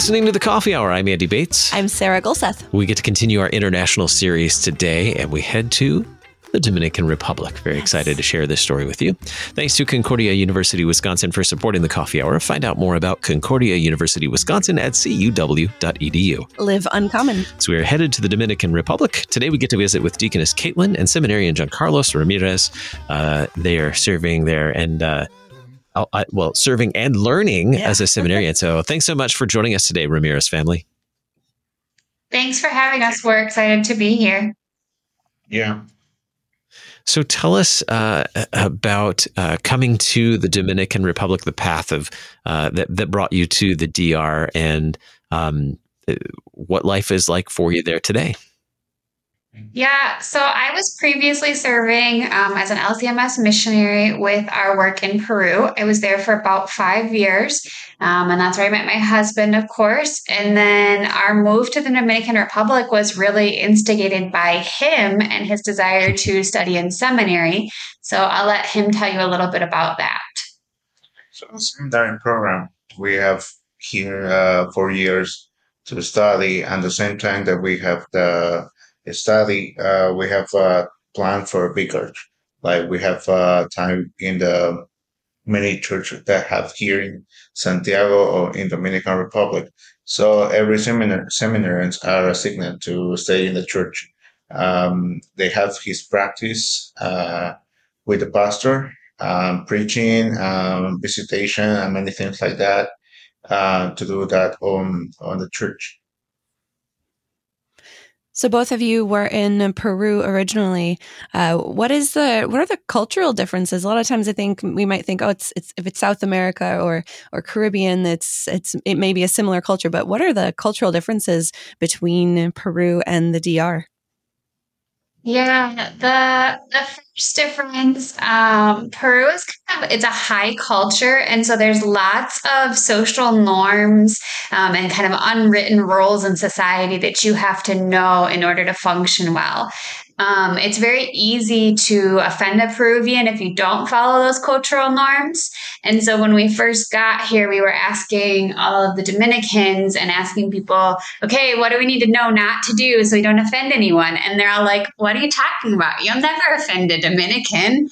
listening to the Coffee Hour. I'm Andy Bates. I'm Sarah Gulseth. We get to continue our international series today, and we head to the Dominican Republic. Very yes. excited to share this story with you. Thanks to Concordia University Wisconsin for supporting the Coffee Hour. Find out more about Concordia University Wisconsin at cuw.edu. Live uncommon. So we are headed to the Dominican Republic. Today we get to visit with Deaconess Caitlin and Seminarian Jeancarlos Ramirez. Uh, they are serving there and uh, Oh, well, serving and learning yeah. as a seminarian. So thanks so much for joining us today, Ramirez family. Thanks for having us. We're excited to be here. Yeah. So tell us uh, about uh, coming to the Dominican Republic, the path of uh, that that brought you to the DR, and um, what life is like for you there today. Yeah, so I was previously serving um, as an LCMS missionary with our work in Peru. I was there for about five years, um, and that's where I met my husband, of course. And then our move to the Dominican Republic was really instigated by him and his desire to study in seminary. So I'll let him tell you a little bit about that. So, the seminary program we have here uh, for years to study, and the same time that we have the study, uh, we have a plan for vicarage. Like we have uh, time in the many churches that have here in Santiago or in Dominican Republic. So every seminar seminarians are assigned to stay in the church. Um, they have his practice uh, with the pastor, um, preaching, um, visitation, and many things like that uh, to do that on on the church. So both of you were in Peru originally. Uh, what is the what are the cultural differences? A lot of times, I think we might think, oh, it's it's if it's South America or or Caribbean, it's it's it may be a similar culture. But what are the cultural differences between Peru and the DR? Yeah, the the first difference, um, Peru is kind of it's a high culture, and so there's lots of social norms um, and kind of unwritten rules in society that you have to know in order to function well. Um, it's very easy to offend a Peruvian if you don't follow those cultural norms. And so when we first got here, we were asking all of the Dominicans and asking people, okay, what do we need to know not to do so we don't offend anyone? And they're all like, what are you talking about? You'll never offend a Dominican.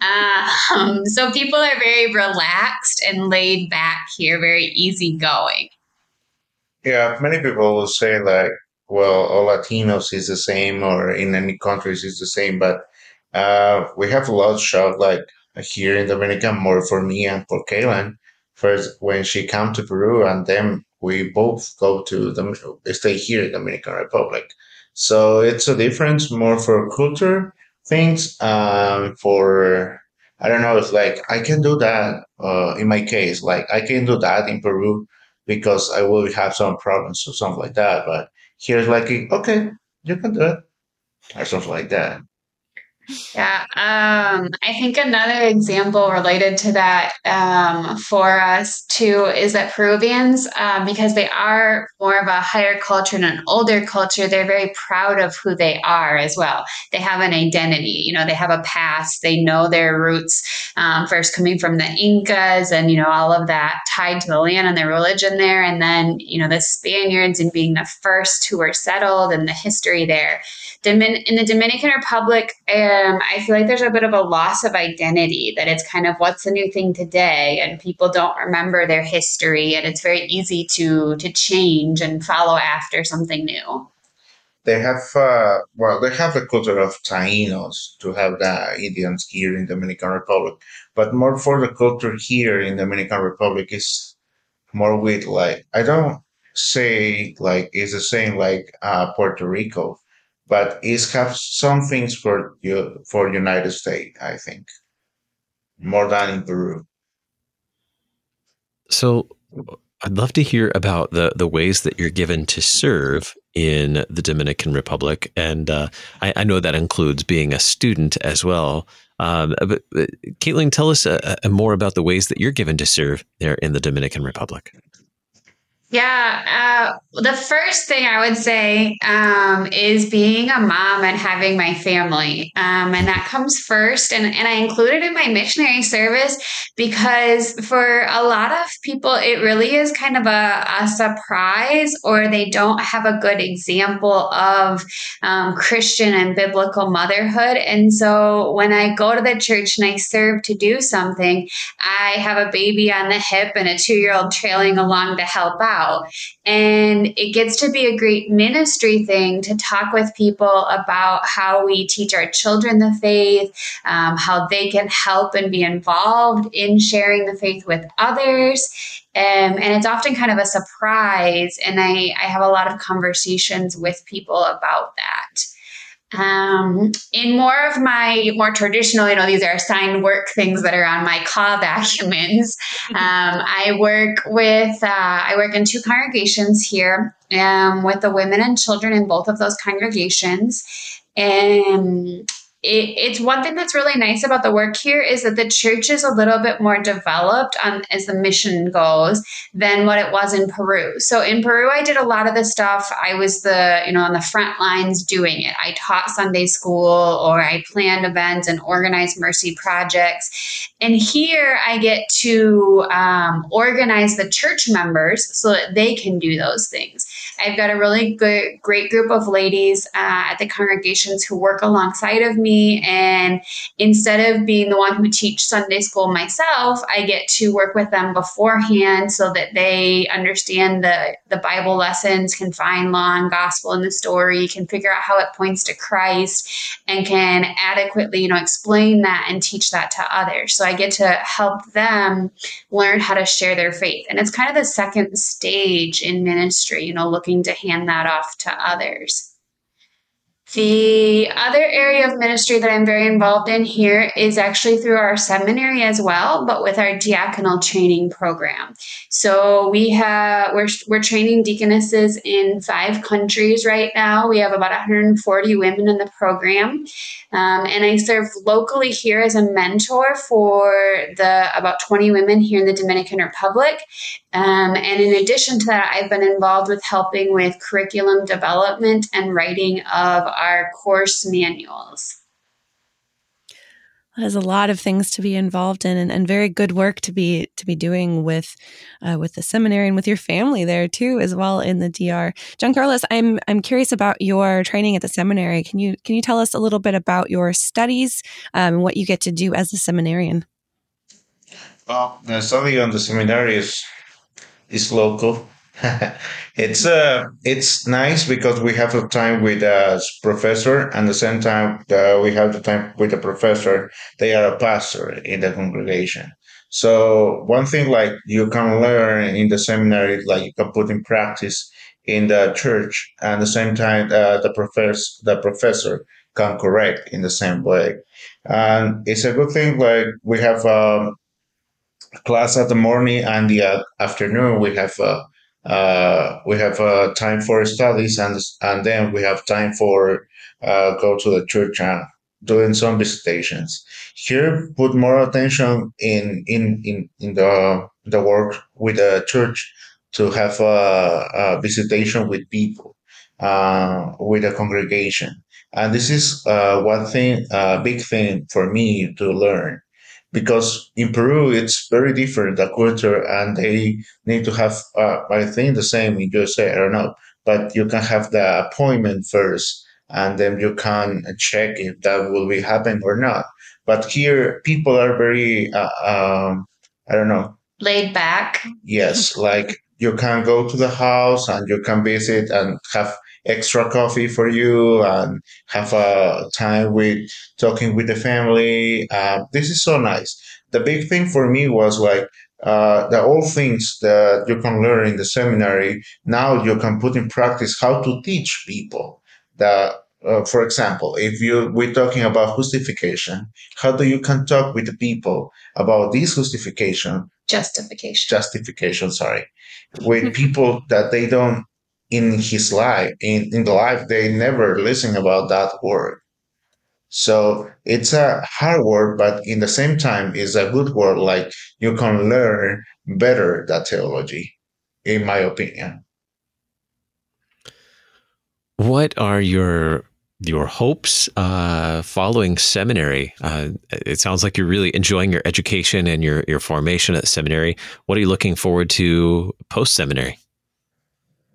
Uh, um, so people are very relaxed and laid back here, very easygoing. Yeah, many people will say like, well, all Latinos is the same, or in any countries is the same. But uh, we have a lot of shock like here in Dominican, more for me and for Caitlin. First, when she come to Peru, and then we both go to the stay here in Dominican Republic. So it's a difference more for culture things. Um, for I don't know, it's like I can do that. Uh, in my case, like I can do that in Peru because I will have some problems or something like that. But here's like, okay, you can do it, or something like that. Yeah, um, I think another example related to that um, for us too is that Peruvians, um, because they are more of a higher culture and an older culture, they're very proud of who they are as well. They have an identity, you know, they have a past, they know their roots, um, first coming from the Incas and, you know, all of that tied to the land and their religion there. And then, you know, the Spaniards and being the first who were settled and the history there. Domin- in the Dominican Republic, um, I feel like there's a bit of a loss of identity that it's kind of what's the new thing today, and people don't remember their history, and it's very easy to to change and follow after something new. They have uh, well, they have the culture of Taínos to have the Indians here in Dominican Republic, but more for the culture here in Dominican Republic is more with like I don't say like it's the same like uh, Puerto Rico but it's have some things for you for United States, I think, more than in Peru. So I'd love to hear about the the ways that you're given to serve in the Dominican Republic, and uh, I, I, know that includes being a student as well. Um, but, but, Caitlin, tell us uh, uh more about the ways that you're given to serve there in the Dominican Republic. Yeah, uh, the first thing I would say um, is being a mom and having my family. Um, and that comes first. And, and I included in my missionary service because for a lot of people, it really is kind of a, a surprise or they don't have a good example of um, Christian and biblical motherhood. And so when I go to the church and I serve to do something, I have a baby on the hip and a two year old trailing along to help out And it gets to be a great ministry thing to talk with people about how we teach our children the faith, um, how they can help and be involved in sharing the faith with others. Um, and it's often kind of a surprise. And I, I have a lot of conversations with people about that. Um, in more of my more traditional, you know, these are assigned work things that are on my call documents. Um, I work with, uh, I work in two congregations here um, with the women and children in both of those congregations. And it, it's one thing that's really nice about the work here is that the church is a little bit more developed on as the mission goes than what it was in Peru. So in Peru, I did a lot of the stuff. I was the you know on the front lines doing it. I taught Sunday school or I planned events and organized mercy projects. And here I get to um, organize the church members so that they can do those things. I've got a really good, great group of ladies uh, at the congregations who work alongside of me. And instead of being the one who teach Sunday school myself, I get to work with them beforehand so that they understand the, the Bible lessons, can find law and gospel in the story, can figure out how it points to Christ, and can adequately, you know, explain that and teach that to others. So I get to help them learn how to share their faith. And it's kind of the second stage in ministry, you know, looking to hand that off to others. The other area of ministry that I'm very involved in here is actually through our seminary as well, but with our diaconal training program. So we have we're we're training deaconesses in five countries right now. We have about 140 women in the program, um, and I serve locally here as a mentor for the about 20 women here in the Dominican Republic. Um, and in addition to that, I've been involved with helping with curriculum development and writing of our course manuals. That is a lot of things to be involved in, and, and very good work to be to be doing with uh, with the seminary and with your family there too, as well in the DR. Jeancarlos, I'm I'm curious about your training at the seminary. Can you can you tell us a little bit about your studies um, and what you get to do as a seminarian? Well, the study on the seminary is is local it's uh it's nice because we have the time with a professor and the same time uh, we have the time with the professor they are a pastor in the congregation. So one thing like you can learn in the seminary like you can put in practice in the church and the same time uh, the professor the professor can correct in the same way. And it's a good thing like we have um, class at the morning and the uh, afternoon we have uh, uh, we have uh, time for studies and and then we have time for uh, go to the church and doing some visitations. Here, put more attention in in in, in the the work with the church to have a, a visitation with people, uh, with a congregation, and this is uh, one thing, a big thing for me to learn because in Peru it's very different the culture and they need to have uh, I think the same in USA I don't know but you can have the appointment first and then you can check if that will be happen or not. But here people are very uh, um, I don't know. Laid back. Yes like you can go to the house and you can visit and have extra coffee for you and have a time with talking with the family. Uh, this is so nice. The big thing for me was like uh, the all things that you can learn in the seminary. Now you can put in practice how to teach people that. Uh, for example, if you we're talking about justification, how do you can talk with the people about this justification? Justification. Justification. Sorry, with people that they don't in his life, in, in the life, they never listen about that word. So it's a hard word, but in the same time, it's a good word. Like you can learn better that theology. in my opinion. What are your your hopes uh, following seminary? Uh, it sounds like you're really enjoying your education and your your formation at seminary. What are you looking forward to post seminary?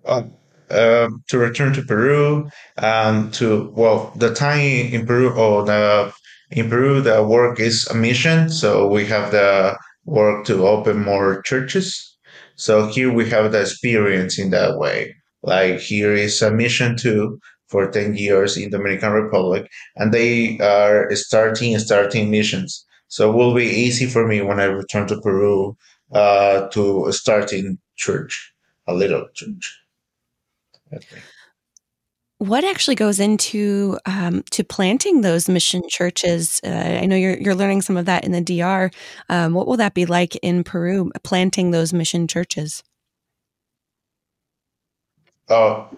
Uh, um, to return to Peru, um, to well, the time in Peru or the in Peru, the work is a mission. So we have the work to open more churches. So here we have the experience in that way. Like here is a mission to for 10 years in the Dominican Republic and they are starting starting missions. So it will be easy for me when I return to Peru uh, to starting church, a little church. What actually goes into um, to planting those mission churches? Uh, I know you're you're learning some of that in the DR. Um, what will that be like in Peru, planting those mission churches? Oh,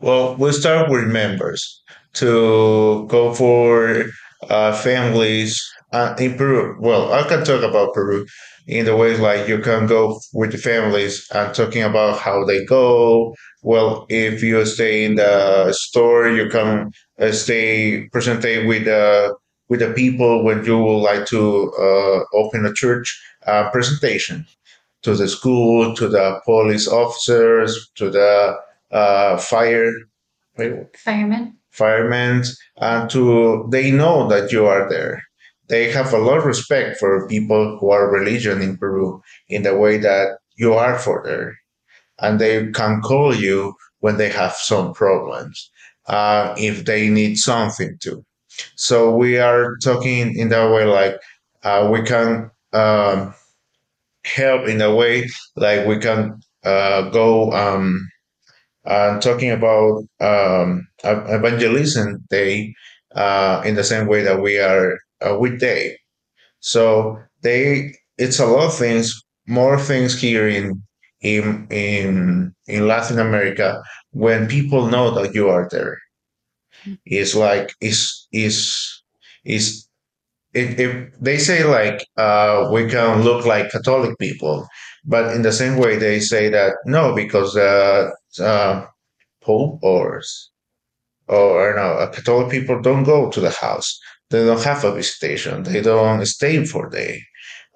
well, we'll start with members to go for uh, families uh, in Peru. Well, I can talk about Peru in the way like you can go with the families and talking about how they go. Well, if you stay in the store, you can uh, stay presented with the with the people when you would like to uh, open a church uh, presentation to the school, to the police officers, to the uh, fire firemen firemen and to they know that you are there they have a lot of respect for people who are religion in peru in the way that you are for there and they can call you when they have some problems uh, if they need something too. so we are talking in that way like uh, we can um, help in a way like we can uh, go um, uh, talking about um, evangelism day uh, in the same way that we are uh, weekday. So they, it's a lot of things, more things here in in in in Latin America when people know that you are there. It's like is is is if, if they say like uh, we can look like Catholic people, but in the same way they say that no because uh, uh, Pope or or no, Catholic people don't go to the house. They don't have a visitation. They don't stay for a day.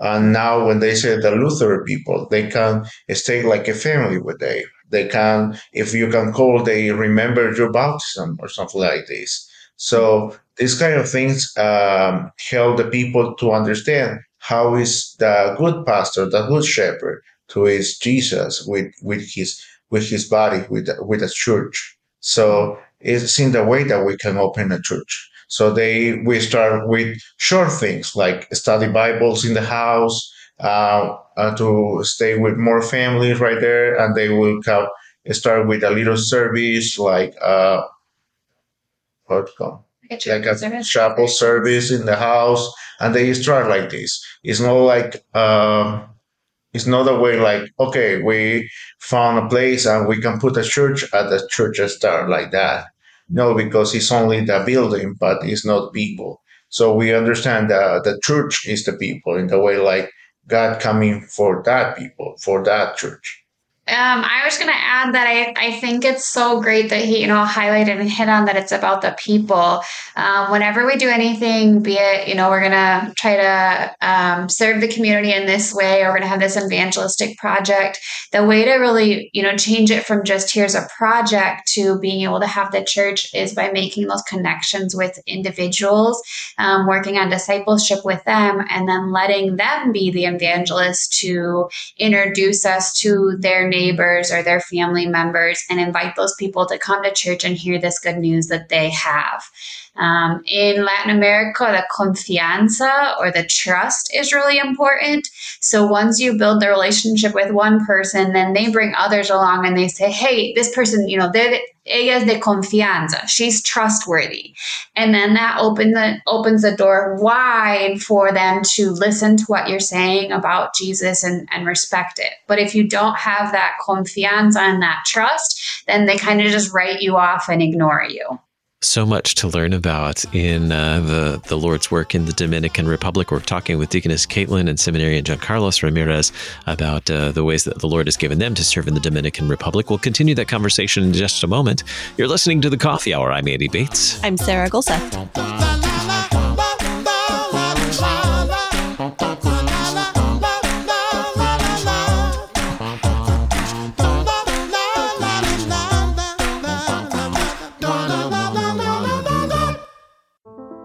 And now when they say the Lutheran people, they can stay like a family with they. They can, if you can call, they remember your baptism or something like this. So these kind of things um, help the people to understand how is the good pastor, the good shepherd, who is Jesus with with his with his body, with with a church. So it's in the way that we can open a church. So they we start with short things like study Bibles in the house, uh, uh, to stay with more families right there, and they will come, start with a little service like uh, what called like a service. chapel service in the house, and they start like this. It's not like. Uh, it's not a way like, okay, we found a place and we can put a church at the church start like that. No, because it's only the building, but it's not people. So we understand that the church is the people in the way like God coming for that people, for that church. Um, I was going to add that I, I think it's so great that he, you know, highlighted and hit on that it's about the people. Um, whenever we do anything, be it, you know, we're going to try to um, serve the community in this way, or we're going to have this evangelistic project, the way to really, you know, change it from just here's a project to being able to have the church is by making those connections with individuals, um, working on discipleship with them, and then letting them be the evangelist to introduce us to their neighbors neighbors or their family members and invite those people to come to church and hear this good news that they have. Um, in Latin America, the confianza or the trust is really important. So once you build the relationship with one person, then they bring others along and they say, hey, this person, you know, they're, ella es de confianza. She's trustworthy. And then that opens the, opens the door wide for them to listen to what you're saying about Jesus and, and respect it. But if you don't have that confianza and that trust, then they kind of just write you off and ignore you. So much to learn about in uh, the, the Lord's work in the Dominican Republic. We're talking with Deaconess Caitlin and Seminarian Jeancarlos Ramirez about uh, the ways that the Lord has given them to serve in the Dominican Republic. We'll continue that conversation in just a moment. You're listening to the Coffee Hour. I'm Andy Bates. I'm Sarah Gulseth.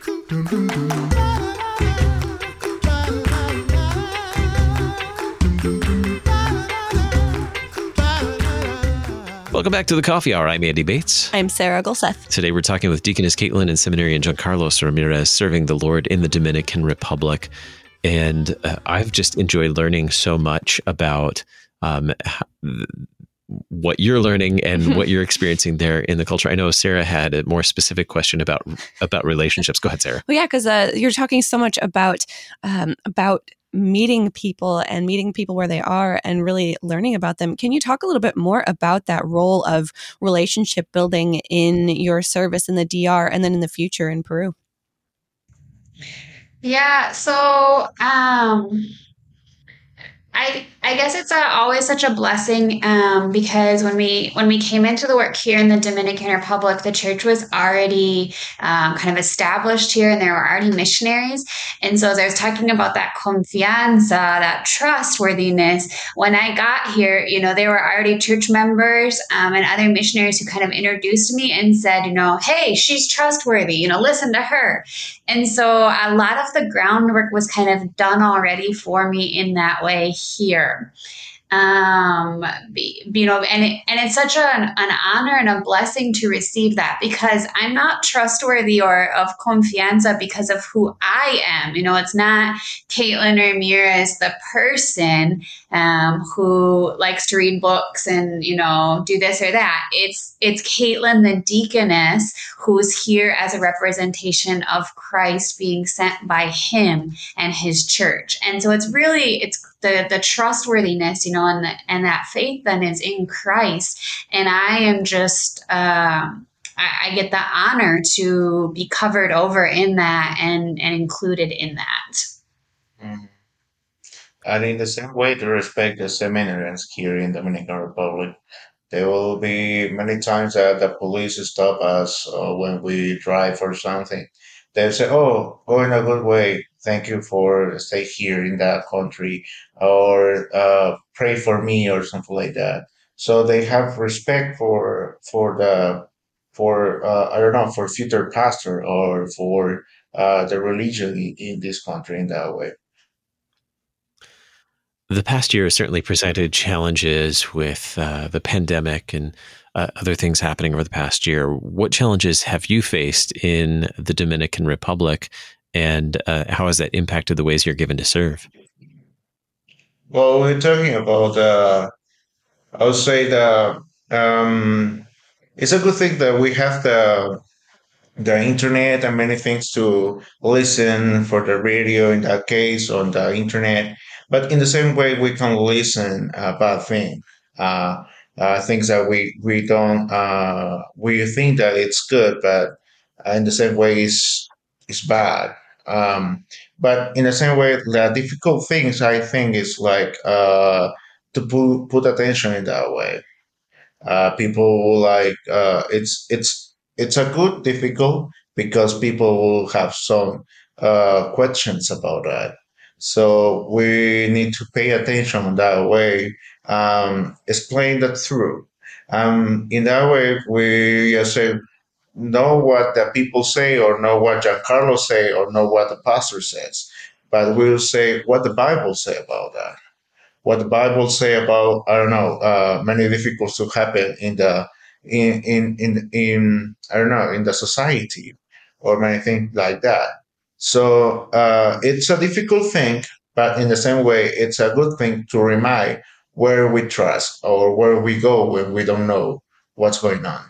Welcome back to the Coffee Hour. I'm Andy Bates. I'm Sarah Gulseth. Today we're talking with Deaconess Caitlin and Seminarian Jeancarlos Ramirez serving the Lord in the Dominican Republic. And uh, I've just enjoyed learning so much about um, what you're learning and what you're experiencing there in the culture. I know Sarah had a more specific question about about relationships. Go ahead, Sarah. Well, yeah, because uh, you're talking so much about um, about meeting people and meeting people where they are and really learning about them. Can you talk a little bit more about that role of relationship building in your service in the DR and then in the future in Peru? Yeah, so um I I guess it's a, always such a blessing um, because when we when we came into the work here in the Dominican Republic, the church was already um, kind of established here, and there were already missionaries. And so, as I was talking about that confianza, that trustworthiness, when I got here, you know, there were already church members um, and other missionaries who kind of introduced me and said, you know, hey, she's trustworthy. You know, listen to her. And so, a lot of the groundwork was kind of done already for me in that way here um you know and it, and it's such an, an honor and a blessing to receive that because i'm not trustworthy or of confianza because of who i am. You know it's not caitlin ramirez the person um, who likes to read books and you know do this or that. It's it's caitlin the deaconess who's here as a representation of christ being sent by him and his church. And so it's really it's the the trustworthiness you know and the, and that faith then is in christ. And i am just um I, I get the honor to be covered over in that and and included in that. Mm. and in the same way to respect the seminarians here in dominican republic. There will be many times that the police stop us uh, when we drive or something. They say oh go in a good way thank you for stay here in that country or uh, pray for me or something like that so they have respect for for the for uh, i don't know for future pastor or for uh, the religion in this country in that way the past year has certainly presented challenges with uh, the pandemic and uh, other things happening over the past year. What challenges have you faced in the Dominican Republic and uh, how has that impacted the ways you're given to serve? Well, we're talking about, uh, I would say the um, it's a good thing that we have the the internet and many things to listen for the radio in that case on the internet. But in the same way, we can listen bad things, uh, uh, things that we we don't uh, we think that it's good, but in the same way, it's it's bad. Um, but in the same way, the difficult things I think is like uh, to put, put attention in that way. Uh, people like uh, it's it's it's a good difficult because people will have some uh, questions about that. So we need to pay attention in that way. Um, explain that through. Um, in that way, we say know what the people say or know what Giancarlo say or know what the pastor says, but we'll say what the Bible say about that. What the Bible say about I don't know uh, many difficulties to happen in the in in in, in I don't know in the society or many things like that. So uh, it's a difficult thing, but in the same way, it's a good thing to remind where we trust or where we go when we don't know what's going on.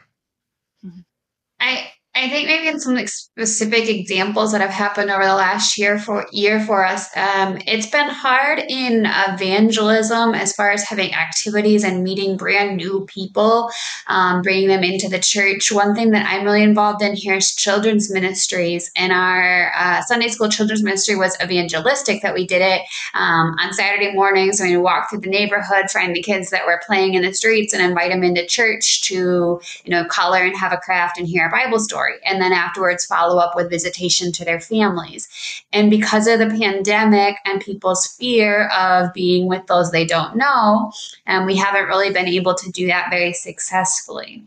I think maybe in some specific examples that have happened over the last year for year for us, um, it's been hard in evangelism as far as having activities and meeting brand new people, um, bringing them into the church. One thing that I'm really involved in here is children's ministries, and our uh, Sunday school children's ministry was evangelistic. That we did it um, on Saturday mornings. We walk through the neighborhood, find the kids that were playing in the streets, and invite them into church to you know color and have a craft and hear a Bible story and then afterwards follow up with visitation to their families. And because of the pandemic and people's fear of being with those they don't know, and um, we haven't really been able to do that very successfully.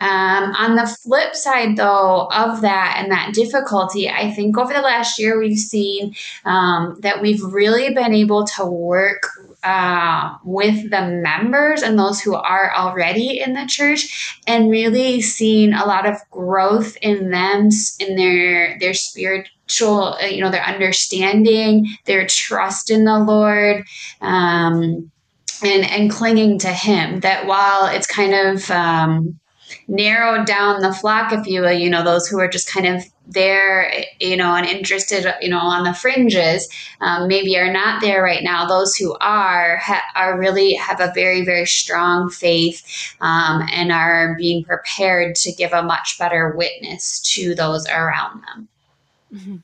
Um, on the flip side, though, of that and that difficulty, I think over the last year we've seen um, that we've really been able to work uh, with the members and those who are already in the church and really seeing a lot of growth in them in their their spiritual uh, you know their understanding their trust in the lord um, and and clinging to him that while it's kind of um, narrowed down the flock, if you will, you know, those who are just kind of there, you know, and interested, you know, on the fringes, um, maybe are not there right now. Those who are ha- are really have a very very strong faith um, and are being prepared to give a much better witness to those around them. Mm-hmm.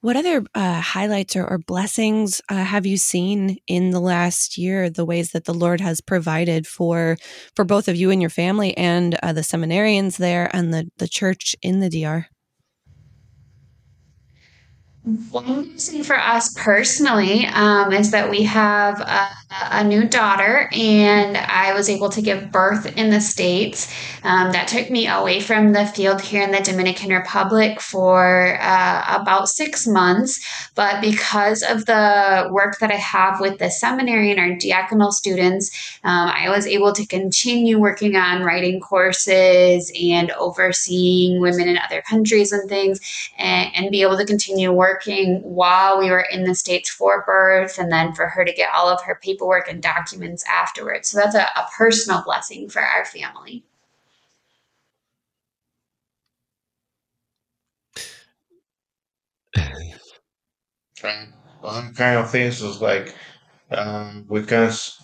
What other uh, highlights or, or blessings uh, have you seen in the last year? The ways that the Lord has provided for for both of you and your family, and uh, the seminarians there, and the the church in the DR. One reason for us personally um, is that we have a, a, new daughter, and I was able to give birth in the States. Um, that took me away from the field here in the Dominican Republic for uh, about six months. But because of the work that I have with the seminary and our diaconal students, um, I was able to continue working on writing courses and overseeing women in other countries and things, and, and be able to continue working working while we were in the States for birth and then for her to get all of her paperwork and documents afterwards. So that's a, a personal blessing for our family. One kind of things was like um, because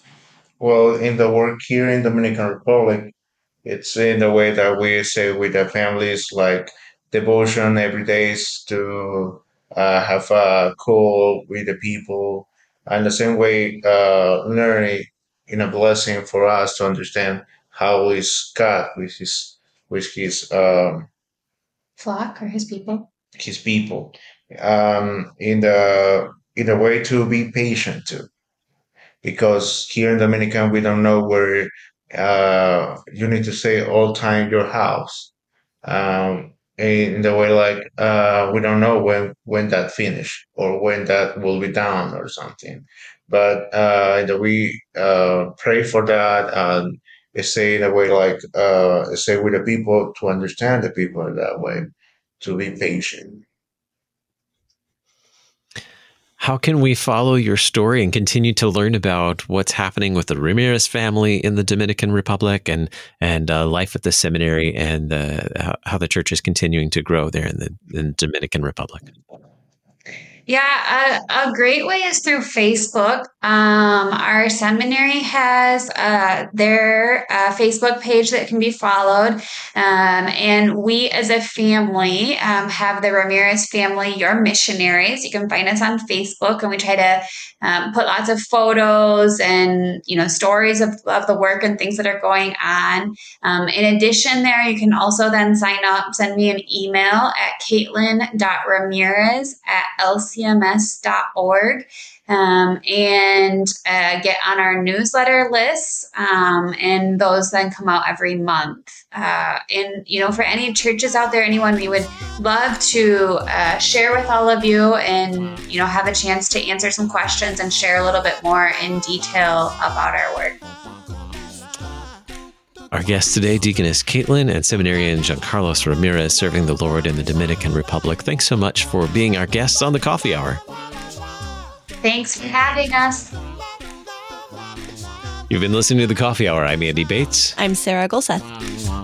well in the work here in Dominican Republic it's in the way that we say with the families like devotion every day to have a call with the people. And the same way, uh, learning in a blessing for us to understand how is God with his with his um, flock or his people. His people, um, in the in a way to be patient too, because here in Dominican we don't know where uh, you need to say all time your house. Um, in the way like uh, we don't know when when that finish or when that will be done or something. But uh, we uh, pray for that and say in a way like uh, say with the people to understand the people in that way to be patient how can we follow your story and continue to learn about what's happening with the Ramirez family in the Dominican Republic and and uh, life at the seminary and uh, how, the church is continuing to grow there in the, in Dominican Republic? Yeah, a, a, great way is through Facebook. Um, our seminary has uh, their uh, Facebook page that can be followed. Um, and we, as a family, um, have the Ramirez family, Your Missionaries. You can find us on Facebook, and we try to um, put lots of photos and you know stories of, of the work and things that are going on. Um, in addition, there you can also then sign up, send me an email at caitlin.ramirez at lcms.org um, and uh, get on our newsletter lists. Um, and those then come out every month. Uh, and, you know, for any churches out there, anyone we would love to uh, share with all of you and, you know, have a chance to answer some questions and share a little bit more in detail about our work. Our guests today, Deaconess Caitlin and Seminarian Jeancarlos Ramirez, serving the Lord in the Dominican Republic. Thanks so much for being our guests on the Coffee Hour. Thanks for having us. You've been listening to the Coffee Hour. I'm Andy Bates. I'm Sarah Gulseth.